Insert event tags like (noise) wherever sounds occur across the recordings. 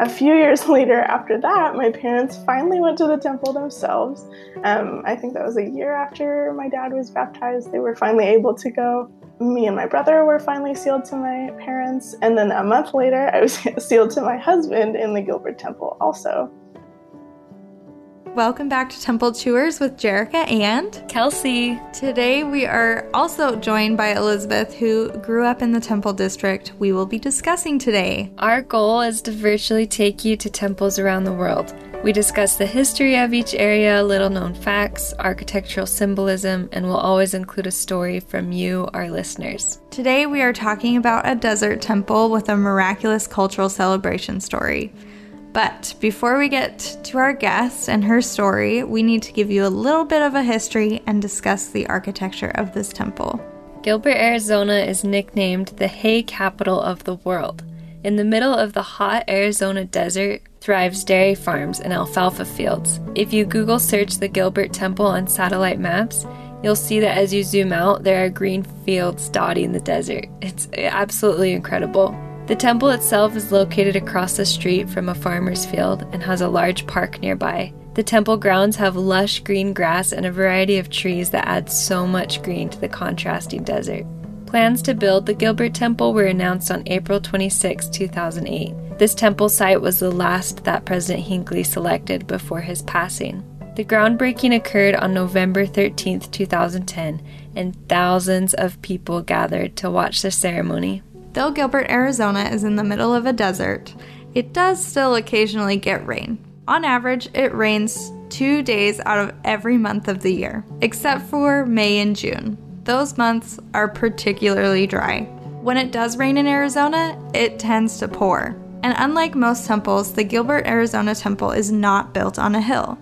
a few years (laughs) later, after that, my parents finally went to the temple themselves. Um, I think that was a year after my dad was baptized. They were finally able to go. Me and my brother were finally sealed to my parents. And then a month later, I was (laughs) sealed to my husband in the Gilbert Temple also. Welcome back to Temple Tours with Jerica and Kelsey. Today we are also joined by Elizabeth, who grew up in the Temple District we will be discussing today. Our goal is to virtually take you to temples around the world. We discuss the history of each area, little known facts, architectural symbolism, and we'll always include a story from you, our listeners. Today we are talking about a desert temple with a miraculous cultural celebration story. But before we get to our guest and her story, we need to give you a little bit of a history and discuss the architecture of this temple. Gilbert, Arizona is nicknamed the hay capital of the world. In the middle of the hot Arizona desert thrives dairy farms and alfalfa fields. If you Google search the Gilbert Temple on satellite maps, you'll see that as you zoom out, there are green fields dotting the desert. It's absolutely incredible. The temple itself is located across the street from a farmer's field and has a large park nearby. The temple grounds have lush green grass and a variety of trees that add so much green to the contrasting desert. Plans to build the Gilbert Temple were announced on April 26, 2008. This temple site was the last that President Hinckley selected before his passing. The groundbreaking occurred on November 13, 2010, and thousands of people gathered to watch the ceremony. Though Gilbert, Arizona is in the middle of a desert, it does still occasionally get rain. On average, it rains two days out of every month of the year, except for May and June. Those months are particularly dry. When it does rain in Arizona, it tends to pour. And unlike most temples, the Gilbert, Arizona temple is not built on a hill.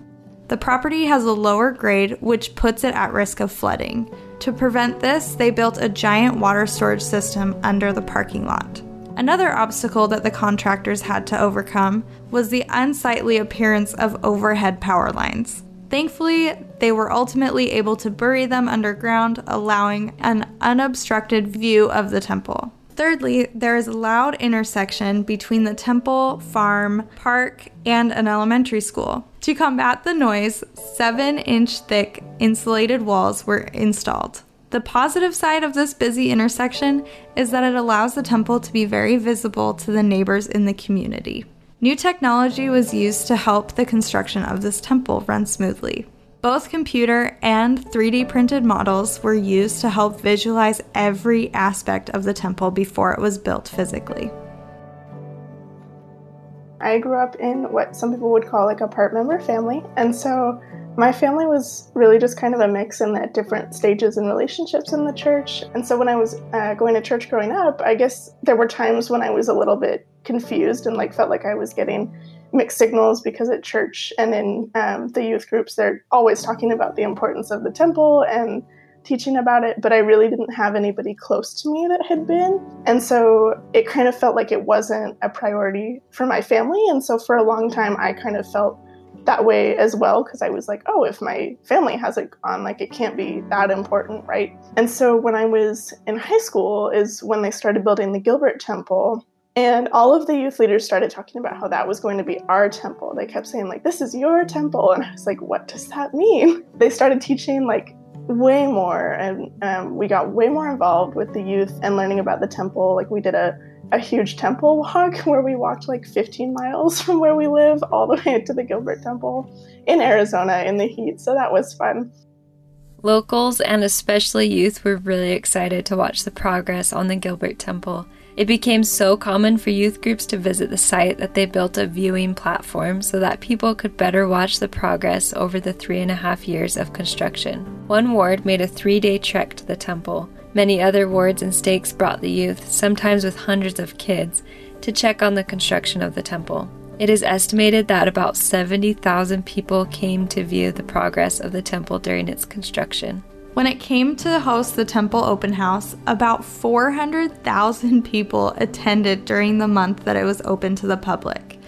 The property has a lower grade, which puts it at risk of flooding. To prevent this, they built a giant water storage system under the parking lot. Another obstacle that the contractors had to overcome was the unsightly appearance of overhead power lines. Thankfully, they were ultimately able to bury them underground, allowing an unobstructed view of the temple. Thirdly, there is a loud intersection between the temple, farm, park, and an elementary school. To combat the noise, 7 inch thick insulated walls were installed. The positive side of this busy intersection is that it allows the temple to be very visible to the neighbors in the community. New technology was used to help the construction of this temple run smoothly. Both computer and 3D printed models were used to help visualize every aspect of the temple before it was built physically. I grew up in what some people would call like a part member family, and so my family was really just kind of a mix in at different stages and relationships in the church. And so when I was uh, going to church growing up, I guess there were times when I was a little bit confused and like felt like I was getting mixed signals because at church and in um, the youth groups, they're always talking about the importance of the temple and teaching about it, but I really didn't have anybody close to me that had been. And so it kind of felt like it wasn't a priority for my family. And so for a long time, I kind of felt that way as well because I was like, oh, if my family has it on, like it can't be that important, right? And so when I was in high school is when they started building the Gilbert Temple. And all of the youth leaders started talking about how that was going to be our temple. They kept saying, like, this is your temple. And I was like, what does that mean? They started teaching, like, way more. And um, we got way more involved with the youth and learning about the temple. Like, we did a a huge temple walk (laughs) where we walked like 15 miles (laughs) from where we live all the way to the Gilbert Temple in Arizona in the heat. So that was fun. Locals and especially youth were really excited to watch the progress on the Gilbert Temple. It became so common for youth groups to visit the site that they built a viewing platform so that people could better watch the progress over the three and a half years of construction. One ward made a three day trek to the temple. Many other wards and stakes brought the youth, sometimes with hundreds of kids, to check on the construction of the temple. It is estimated that about 70,000 people came to view the progress of the temple during its construction. When it came to host the temple open house, about 400,000 (laughs) people attended during the month that it was open to the public.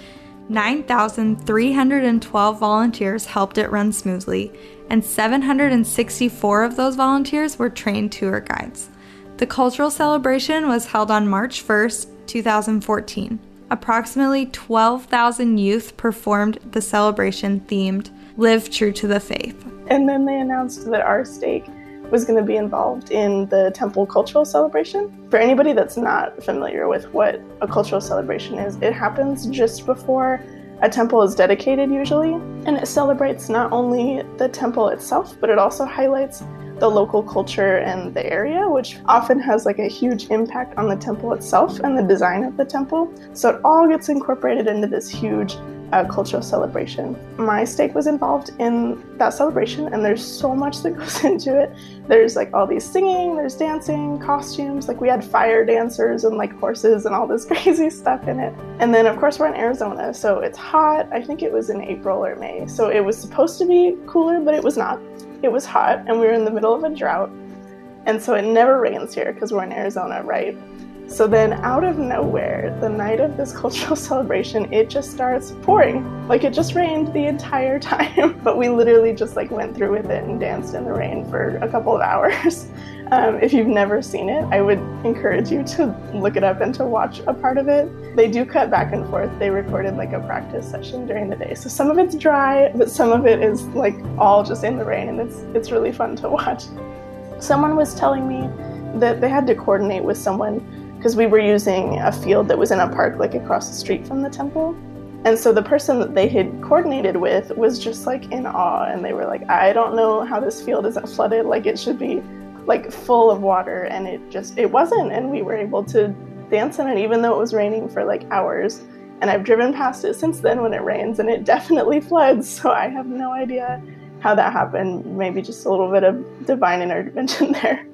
9,312 volunteers helped it run smoothly, and 764 of those volunteers were trained tour guides. The cultural celebration was held on March 1st, 2014. approximately 12,000 youth performed the celebration themed Live True to the Faith. And then they announced that our stake was going to be involved in the temple cultural celebration. For anybody that's not familiar with what a cultural celebration is, it happens just before a temple is dedicated usually, and it celebrates not only the temple itself, but it also highlights the local culture and the area, which often has like a huge impact on the temple itself and the design of the temple. So it all gets incorporated into this huge uh, cultural celebration. My stake was involved in that celebration, and there's so much that (laughs) goes into it. There's like all these singing, there's dancing, costumes. Like we had fire dancers and like horses and all this (laughs) crazy stuff in it. And then, of course, we're in Arizona, so it's hot. I think it was in April or May. So it was supposed to be cooler, but it was not. It was hot, and we were in the middle of a drought. And so it never rains here because we're in Arizona, right? So then, out of nowhere, the night of this (laughs) cultural celebration, it just starts pouring. Like it just rained the entire (laughs) time. but we literally just like went through with it and danced in the rain for a couple of (laughs) hours. Um, if you've never seen it, I would encourage you to look it up and to watch a part of it. They do cut back and forth. They recorded like a practice session during the day. So some of it's dry, but some of it is like all just in the rain and it's it's really fun to watch. Someone was telling me that they had to coordinate with someone because we were using a field that was in a park like across the street from the temple. And so the person that they had coordinated with was just like in awe and they were like, I don't know how this field isn't flooded. Like it should be like full of water and it just it wasn't and we were able to dance in it even though it was raining for like hours. And I've driven past it since then when it rains and it (laughs) definitely floods. So I have no idea how that happened. Maybe just a little bit of divine intervention (laughs) there.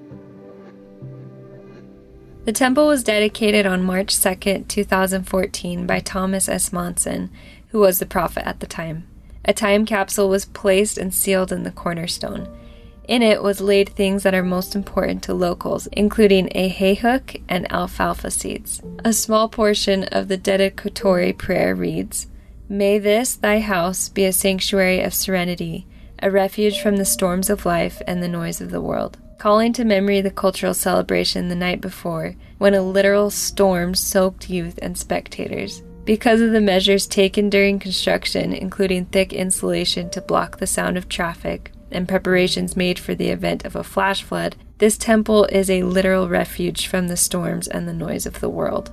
The temple was dedicated on March 2, 2014, by Thomas S. Monson, who was the prophet at the time. A time capsule was placed and sealed in the cornerstone. In it was laid things that are most important to locals, including a hay hook and alfalfa seeds. A small portion of the dedicatory prayer reads May this, thy house, be a sanctuary of serenity, a refuge from the storms of life and the noise of the world calling to memory the cultural celebration the night before when a literal storm soaked youth and spectators. Because of the measures taken during construction, including thick insulation to block the sound of traffic and preparations made for the event of a flash flood, this temple is a literal refuge from the storms and the noise of the world.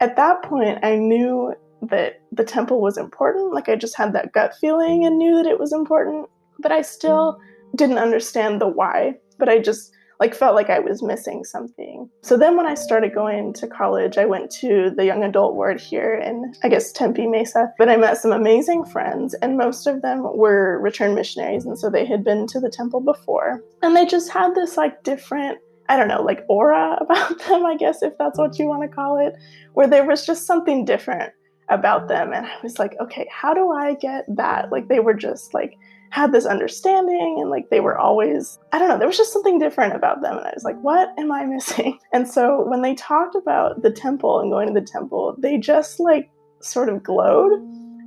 At that point, I knew that the temple was important. Like, I just had that gut feeling and knew that it was important, but I still didn't understand the why, but I just like felt like I was missing something. So then when I started going to college, I went to the young adult ward here in I guess Tempe Mesa, but I met some amazing friends and most of them were returned missionaries and so they had been to the temple before. And they just had this like different I don't know, like aura (laughs) about them, I guess if that's what you want to call it, where there was just something different about them. And I was like, okay, how do I get that? Like they were just like had this understanding and like they were always i don't know there was just something different about them. And i was like what am i (laughs) missing? And so when they talked about the temple and going to the temple they just like sort of glowed.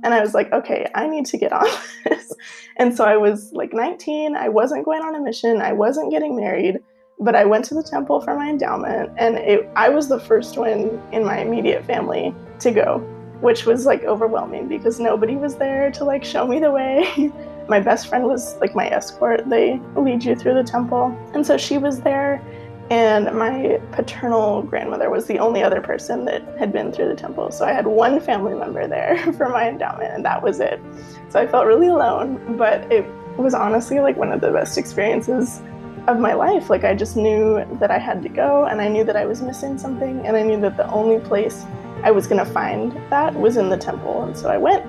And i was like okay i need to get (laughs) on this. And so i was like 19 i wasn't going on a mission. I wasn't getting married. But i went to the temple for my endowment. And it, i was the first one in my immediate family to go which was like overwhelming because nobody was there to like show me the way (laughs) my best friend was like my escort. They lead you through the temple. And so she was there, and my paternal grandmother was the only other person that had been through the temple. So I had one family member there (laughs) for my endowment, and that was it. So I felt really alone, but it was honestly like one of the best experiences of my life. Like I just knew that I had to go, and I knew that I was missing something, and I knew that the only place I was going to find that was in the temple. And so I went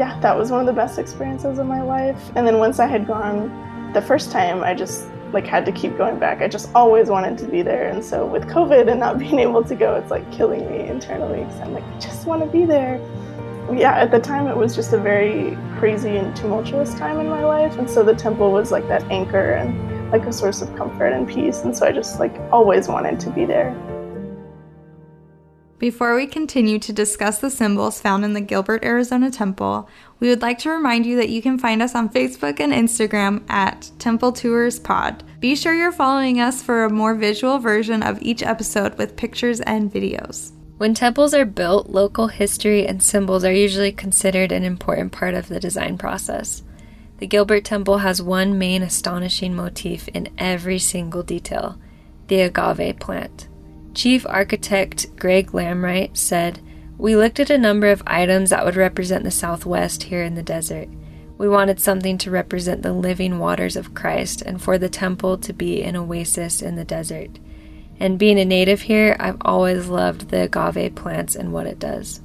yeah, that was one of the best experiences of my life. And then once I had gone the first time, I just like had to keep going back. I just always wanted to be there. And so with COVID and not (laughs) being able to go, it's like killing me internally because I'm like, I just want to be there. Yeah, at the time it was just a very crazy and tumultuous time in my life. And so the temple was like that anchor and like a source of comfort and peace. And so I just like always wanted to be there. Before we continue to discuss the symbols found in the Gilbert, Arizona temple, we would like to remind you that you can find us on Facebook and Instagram at Temple Tours Pod. Be sure you're following us for a more visual version of each episode with pictures and videos. When temples are built, local history and symbols are usually considered an important part of the design process. The Gilbert Temple has one main astonishing motif in every single detail the agave plant. Chief architect Greg Lamright said, We looked at a number of items that would represent the Southwest here in the desert. We wanted something to represent the living waters of Christ and for the temple to be an oasis in the desert. And being a native here, I've always loved the agave plants and what it does.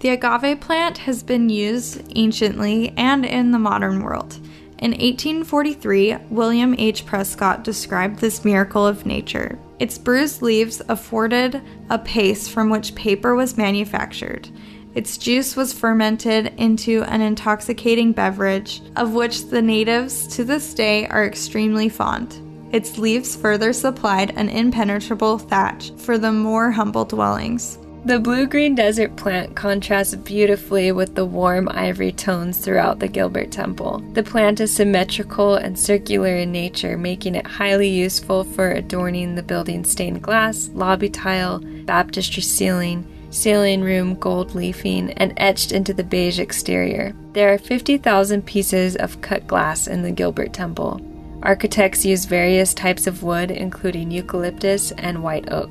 The agave plant has been used anciently and in the modern world. In 1843, William H. Prescott described this miracle of nature. Its bruised leaves afforded a paste from which paper was manufactured. Its juice was fermented into an intoxicating beverage, of which the natives to this day are extremely fond. Its leaves further supplied an impenetrable thatch for the more humble dwellings. The blue green desert plant contrasts beautifully with the warm ivory tones throughout the Gilbert Temple. The plant is symmetrical and circular in nature, making it highly useful for adorning the building's stained glass, lobby tile, baptistry ceiling, sealing room gold leafing, and etched into the beige exterior. There are 50,000 pieces of cut glass in the Gilbert Temple. Architects use various types of wood, including eucalyptus and white oak.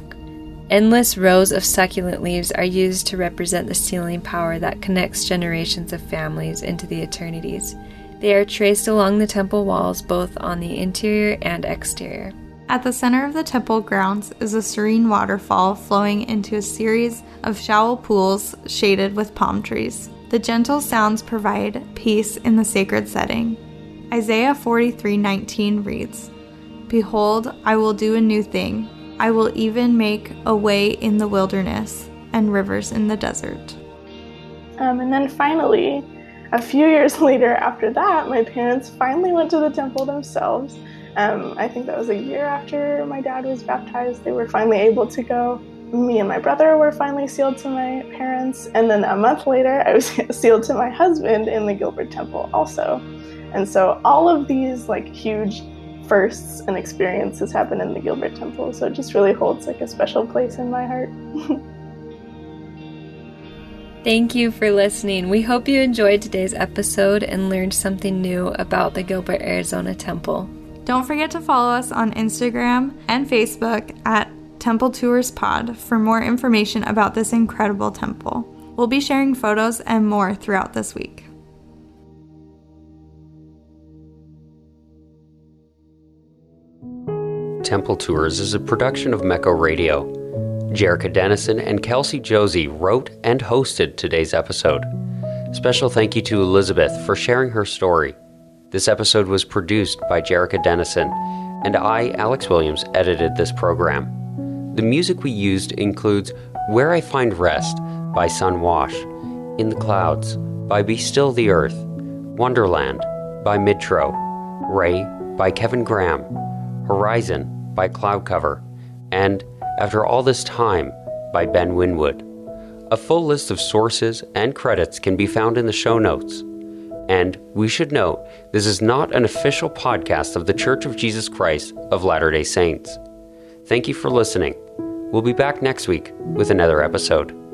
Endless rows of succulent leaves are used to represent the sealing power that connects generations of families into the eternities. They are traced along the temple walls, both on the interior and exterior. At the center of the temple grounds is a serene waterfall flowing into a series of shallow pools shaded with palm trees. The gentle sounds provide peace in the sacred setting. Isaiah 43:19 reads, "Behold, I will do a new thing. I will even make a way in the wilderness and rivers in the desert." Um, and then finally, a few (laughs) years later after that, my parents finally went to the temple themselves. Um, I think that was a year after my dad was baptized. They were finally able to go. Me and my brother were finally sealed to my parents. And then a month later, I was (laughs) sealed to my husband in the Gilbert Temple also. And so all of these like huge firsts and experiences happen in the Gilbert Temple. So it just really holds like a special place in my heart. (laughs) Thank you for listening. We hope you enjoyed today's episode and learned something new about the Gilbert, Arizona Temple. Don't forget to follow us on Instagram and Facebook at Temple Tours Pod for more information about this incredible temple. We'll be sharing photos and more throughout this week. Temple Tours is a production of Mecco Radio. Jerica Dennison and Kelsey Josie wrote and hosted today's episode. Special thank you to Elizabeth for sharing her story. This episode was produced by Jerica Dennison, and I, Alex Williams, edited this program. The music we used includes Where I Find Rest by Sun Wash, In the Clouds by Be Still the Earth, Wonderland by Midtro, Ray by Kevin Graham, Horizon by Cloud Cover, and After All This Time by Ben Winwood. A full list of sources and credits can be found in the show notes. And we should note this is not an official podcast of The Church of Jesus Christ of Latter day Saints. Thank you for listening. We'll be back next week with another episode.